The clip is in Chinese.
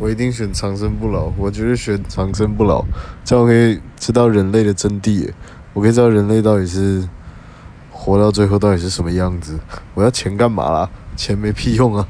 我一定选长生不老，我就是选长生不老。这样我可以知道人类的真谛，我可以知道人类到底是活到最后到底是什么样子。我要钱干嘛啦？钱没屁用啊。